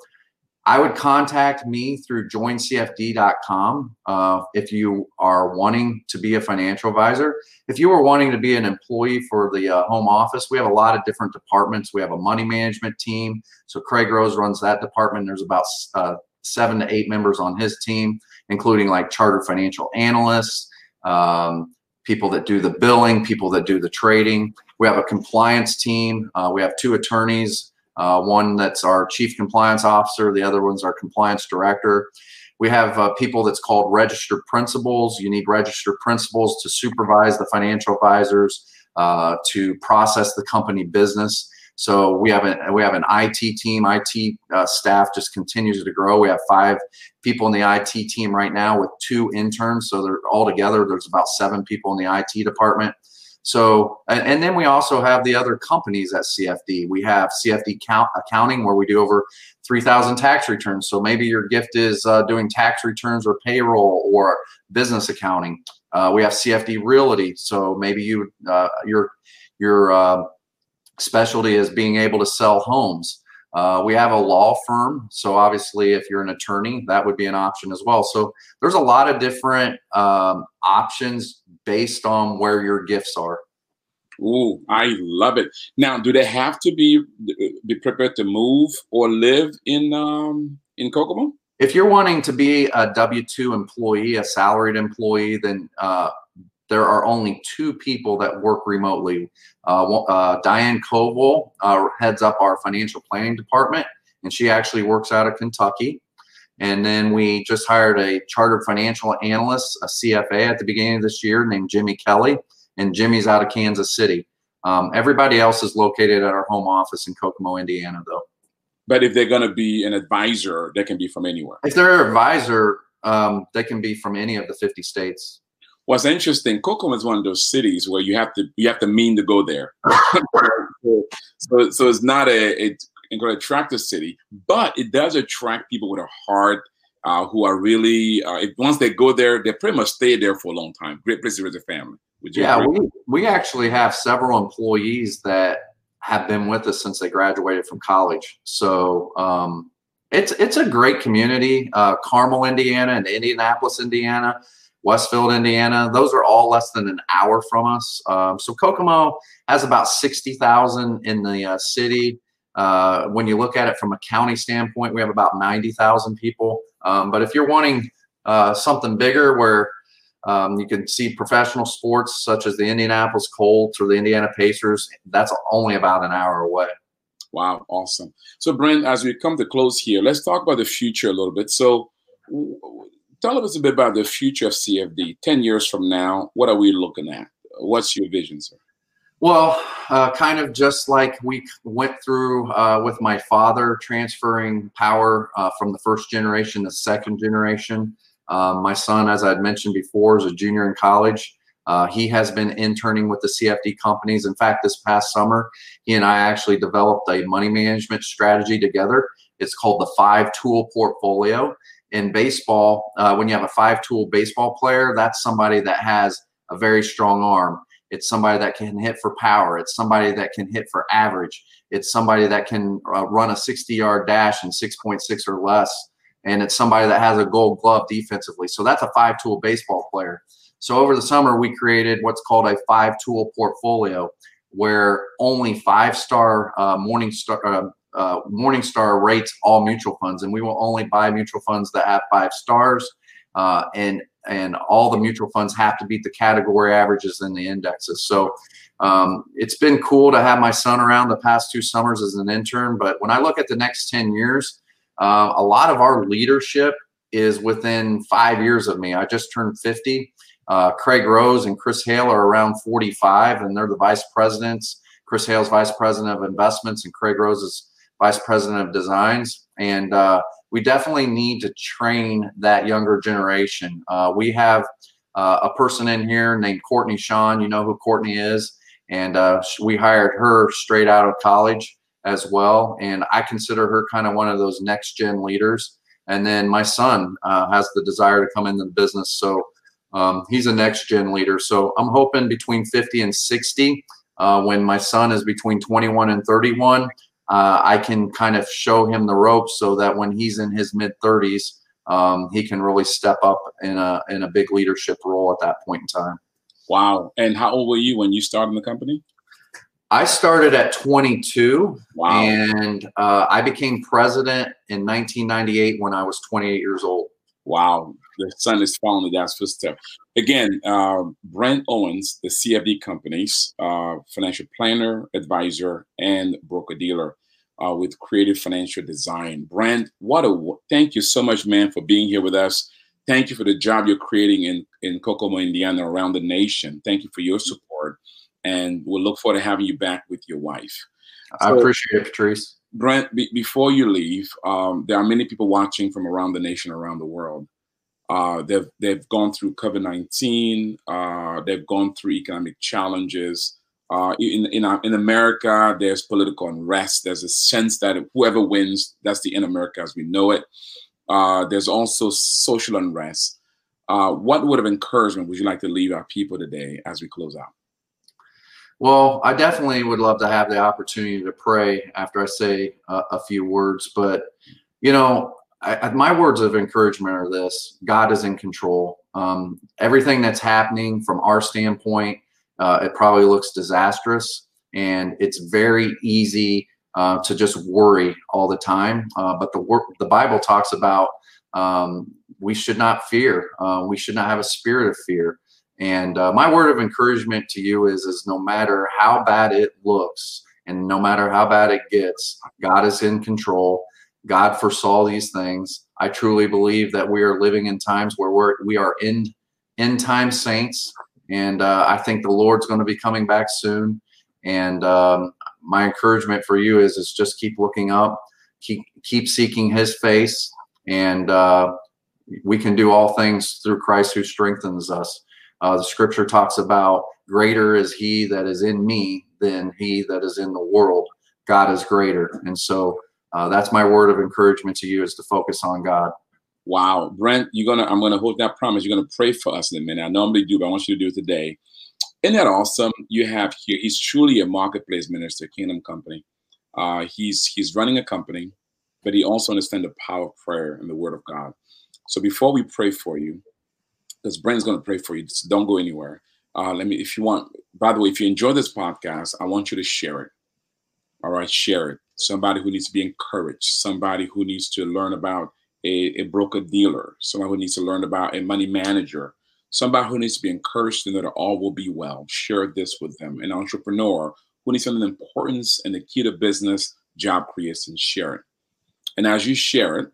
I would contact me through joincfd.com uh, if you are wanting to be a financial advisor. If you are wanting to be an employee for the uh, home office, we have a lot of different departments. We have a money management team. So Craig Rose runs that department. There's about uh, seven to eight members on his team, including like chartered financial analysts, um, people that do the billing, people that do the trading. We have a compliance team. Uh, we have two attorneys uh, one that's our chief compliance officer, the other one's our compliance director. We have uh, people that's called registered principals. You need registered principals to supervise the financial advisors, uh, to process the company business. So we have an we have an IT team. IT uh, staff just continues to grow. We have five people in the IT team right now with two interns. So they're all together. There's about seven people in the IT department. So, and then we also have the other companies at CFD. We have CFD count, accounting where we do over 3,000 tax returns. So maybe your gift is uh, doing tax returns or payroll or business accounting. Uh, we have CFD Realty. So maybe you uh, your your uh, specialty is being able to sell homes. Uh, we have a law firm, so obviously, if you're an attorney, that would be an option as well. So there's a lot of different um, options based on where your gifts are. Ooh, I love it. Now, do they have to be be prepared to move or live in um, in Kokomo? If you're wanting to be a W two employee, a salaried employee, then uh, there are only two people that work remotely. Uh, uh, Diane Koval uh, heads up our financial planning department, and she actually works out of Kentucky. And then we just hired a chartered financial analyst, a CFA, at the beginning of this year named Jimmy Kelly. and Jimmy's out of Kansas City. Um, everybody else is located at our home office in Kokomo, Indiana, though. But if they're going to be an advisor, they can be from anywhere. If they're an advisor, um, they can be from any of the 50 states. What's interesting, Kokomo is one of those cities where you have to you have to mean to go there. so, so it's not a, a incredibly attractive city, but it does attract people with a heart uh, who are really uh, if, once they go there, they pretty much stay there for a long time. Great place to raise a family. yeah, agree? we we actually have several employees that have been with us since they graduated from college. So um, it's it's a great community. Uh, Carmel, Indiana, and Indianapolis, Indiana, Westfield, Indiana. Those are all less than an hour from us. Um, so Kokomo has about sixty thousand in the uh, city. Uh, when you look at it from a county standpoint, we have about ninety thousand people. Um, but if you're wanting uh, something bigger, where um, you can see professional sports such as the Indianapolis Colts or the Indiana Pacers, that's only about an hour away. Wow, awesome. So, Brent, as we come to close here, let's talk about the future a little bit. So, tell us a bit about the future of CFD. 10 years from now, what are we looking at? What's your vision, sir? Well, uh, kind of just like we went through uh, with my father transferring power uh, from the first generation to second generation. Um, my son, as I had mentioned before, is a junior in college. Uh, he has been interning with the CFD companies. In fact, this past summer, he and I actually developed a money management strategy together. It's called the five tool portfolio. In baseball, uh, when you have a five tool baseball player, that's somebody that has a very strong arm. It's somebody that can hit for power. It's somebody that can hit for average. It's somebody that can uh, run a 60 yard dash in 6.6 or less. And it's somebody that has a gold glove defensively. So that's a five tool baseball player. So over the summer, we created what's called a five tool portfolio where only five star uh, Morningstar uh, uh, Morningstar rates all mutual funds, and we will only buy mutual funds that have five stars, uh, and and all the mutual funds have to beat the category averages in the indexes. So um, it's been cool to have my son around the past two summers as an intern. But when I look at the next ten years, uh, a lot of our leadership is within five years of me. I just turned fifty. Uh, Craig Rose and Chris Hale are around 45, and they're the vice presidents. Chris Hale's vice president of investments, and Craig Rose is vice president of designs. And uh, we definitely need to train that younger generation. Uh, we have uh, a person in here named Courtney Sean. You know who Courtney is, and uh, we hired her straight out of college as well. And I consider her kind of one of those next gen leaders. And then my son uh, has the desire to come into the business, so um, he's a next gen leader. So I'm hoping between 50 and 60, uh, when my son is between 21 and 31, uh, I can kind of show him the ropes so that when he's in his mid 30s, um, he can really step up in a in a big leadership role at that point in time. Wow! And how old were you when you started the company? I started at 22, wow. and uh, I became president in 1998 when I was 28 years old. Wow, the son is following the dad's footsteps. Again, uh, Brent Owens, the CFD companies, uh, financial planner, advisor, and broker dealer uh, with creative financial design. Brent, what a thank you so much, man, for being here with us. Thank you for the job you're creating in, in Kokomo, Indiana, around the nation. Thank you for your support. And we'll look forward to having you back with your wife. I appreciate it, Patrice. Brent, be, before you leave, um, there are many people watching from around the nation, around the world. Uh, they've they've gone through COVID nineteen. Uh, they've gone through economic challenges. Uh, in in in America, there's political unrest. There's a sense that whoever wins, that's the end of America as we know it. Uh, there's also social unrest. Uh, what word of encouragement would you like to leave our people today as we close out? Well, I definitely would love to have the opportunity to pray after I say a, a few words. But, you know, I, my words of encouragement are this God is in control. Um, everything that's happening from our standpoint, uh, it probably looks disastrous. And it's very easy uh, to just worry all the time. Uh, but the, the Bible talks about um, we should not fear, uh, we should not have a spirit of fear. And uh, my word of encouragement to you is, is no matter how bad it looks and no matter how bad it gets, God is in control. God foresaw these things. I truly believe that we are living in times where we're, we are in end time saints And uh, I think the Lord's going to be coming back soon. And um, my encouragement for you is, is just keep looking up, keep keep seeking His face, and uh, we can do all things through Christ who strengthens us. Uh, the Scripture talks about greater is He that is in me than He that is in the world. God is greater, and so uh, that's my word of encouragement to you is to focus on God. Wow, Brent, you're gonna I'm gonna hold that promise. You're gonna pray for us in a minute. I normally do, but I want you to do it today. Isn't that awesome? You have here. He's truly a marketplace minister, Kingdom Company. Uh, he's he's running a company, but he also understands the power of prayer and the Word of God. So before we pray for you, because Brent's going to pray for you, so don't go anywhere. Uh, let me, if you want. By the way, if you enjoy this podcast, I want you to share it. All right, share it. Somebody who needs to be encouraged. Somebody who needs to learn about a, a broker dealer, somebody who needs to learn about a money manager, somebody who needs to be encouraged know that all will be well. Share this with them. An entrepreneur who needs to know the importance and the key to business, job creation, share it. And as you share it,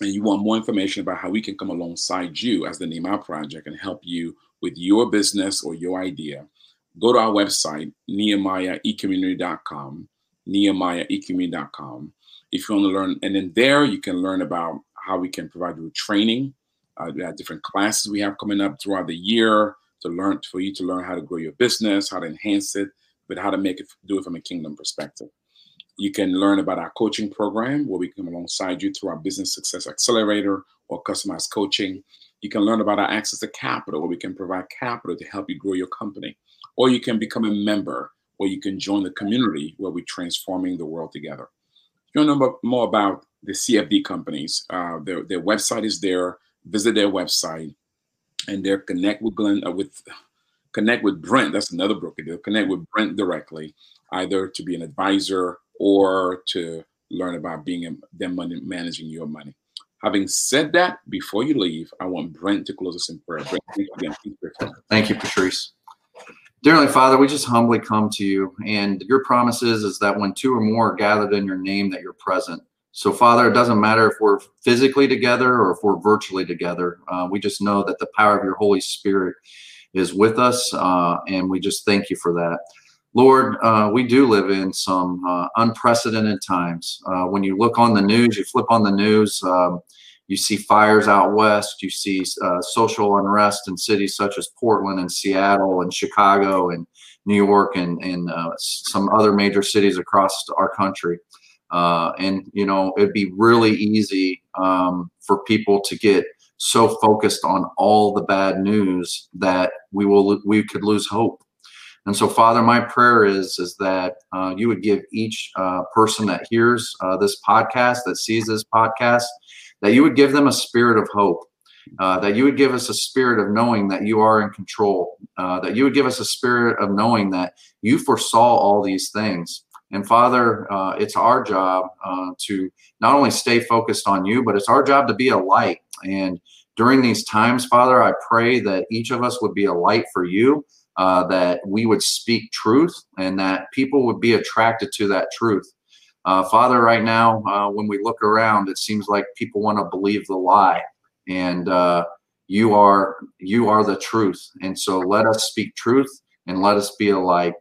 and you want more information about how we can come alongside you as the Nehemiah Project and help you with your business or your idea, go to our website, nehemiahecommunity.com, nehemiahecommunity.com if you want to learn. And then there you can learn about how we can provide you with training. Uh, we have different classes we have coming up throughout the year to learn for you to learn how to grow your business, how to enhance it, but how to make it do it from a kingdom perspective. You can learn about our coaching program where we come alongside you through our business success accelerator or customized coaching. You can learn about our access to capital where we can provide capital to help you grow your company. Or you can become a member where you can join the community where we're transforming the world together you want to know more about the CFD companies, uh, their their website is there. Visit their website, and they're connect with Glenn uh, with connect with Brent. That's another broker. They'll connect with Brent directly, either to be an advisor or to learn about being them money managing your money. Having said that, before you leave, I want Brent to close us in prayer. Brent, thank you again. Thank you, Patrice. Dearly Father, we just humbly come to you, and your promises is that when two or more are gathered in your name, that you're present. So, Father, it doesn't matter if we're physically together or if we're virtually together. Uh, we just know that the power of your Holy Spirit is with us, uh, and we just thank you for that. Lord, uh, we do live in some uh, unprecedented times. Uh, when you look on the news, you flip on the news, um, you see fires out west. You see uh, social unrest in cities such as Portland and Seattle and Chicago and New York and, and uh, some other major cities across our country. Uh, and, you know, it'd be really easy um, for people to get so focused on all the bad news that we will we could lose hope. And so, Father, my prayer is is that uh, you would give each uh, person that hears uh, this podcast, that sees this podcast, that you would give them a spirit of hope, uh, that you would give us a spirit of knowing that you are in control, uh, that you would give us a spirit of knowing that you foresaw all these things. And Father, uh, it's our job to not only stay focused on you, but it's our job to be a light. And during these times, Father, I pray that each of us would be a light for you, uh, that we would speak truth, and that people would be attracted to that truth. Uh, Father, right now, uh, when we look around, it seems like people want to believe the lie, and uh, you are you are the truth. And so, let us speak truth and let us be a light.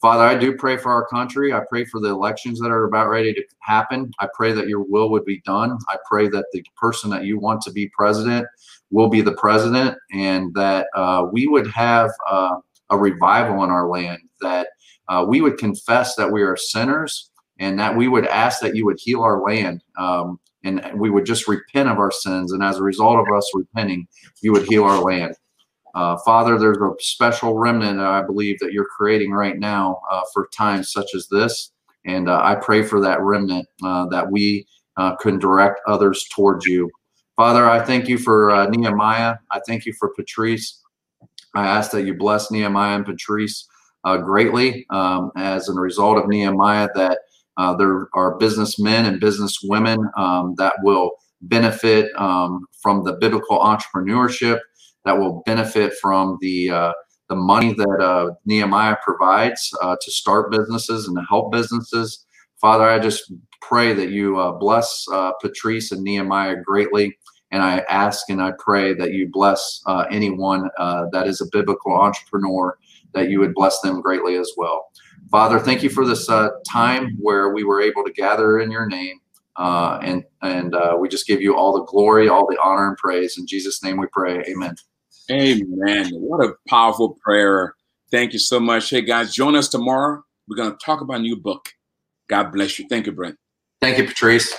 Father, I do pray for our country. I pray for the elections that are about ready to happen. I pray that your will would be done. I pray that the person that you want to be president will be the president, and that uh, we would have uh, a revival in our land. That uh, we would confess that we are sinners and that we would ask that you would heal our land um, and we would just repent of our sins. And as a result of us repenting, you would heal our land. Uh, Father, there's a special remnant I believe that you're creating right now uh, for times such as this. And uh, I pray for that remnant uh, that we uh, can direct others towards you. Father, I thank you for Nehemiah. I thank you for Patrice. I ask that you bless Nehemiah and Patrice greatly um, as a result of Nehemiah, that uh, there are businessmen and businesswomen um, that will benefit um, from the biblical entrepreneurship, that will benefit from the uh, the money that uh, Nehemiah provides uh, to start businesses and to help businesses. Father, I just pray that you uh, bless uh, Patrice and Nehemiah greatly, And I ask and I pray that you bless uh, anyone uh, that is a biblical entrepreneur, that you would bless them greatly as well. Father, thank you for this uh, time where we were able to gather in your name. Uh, and and uh, we just give you all the glory, all the honor and praise. In Jesus' name we pray. Amen. Amen. What a powerful prayer. Thank you so much. Hey, guys, join us tomorrow. We're going to talk about a new book. God bless you. Thank you, Brent. Thank you, Patrice.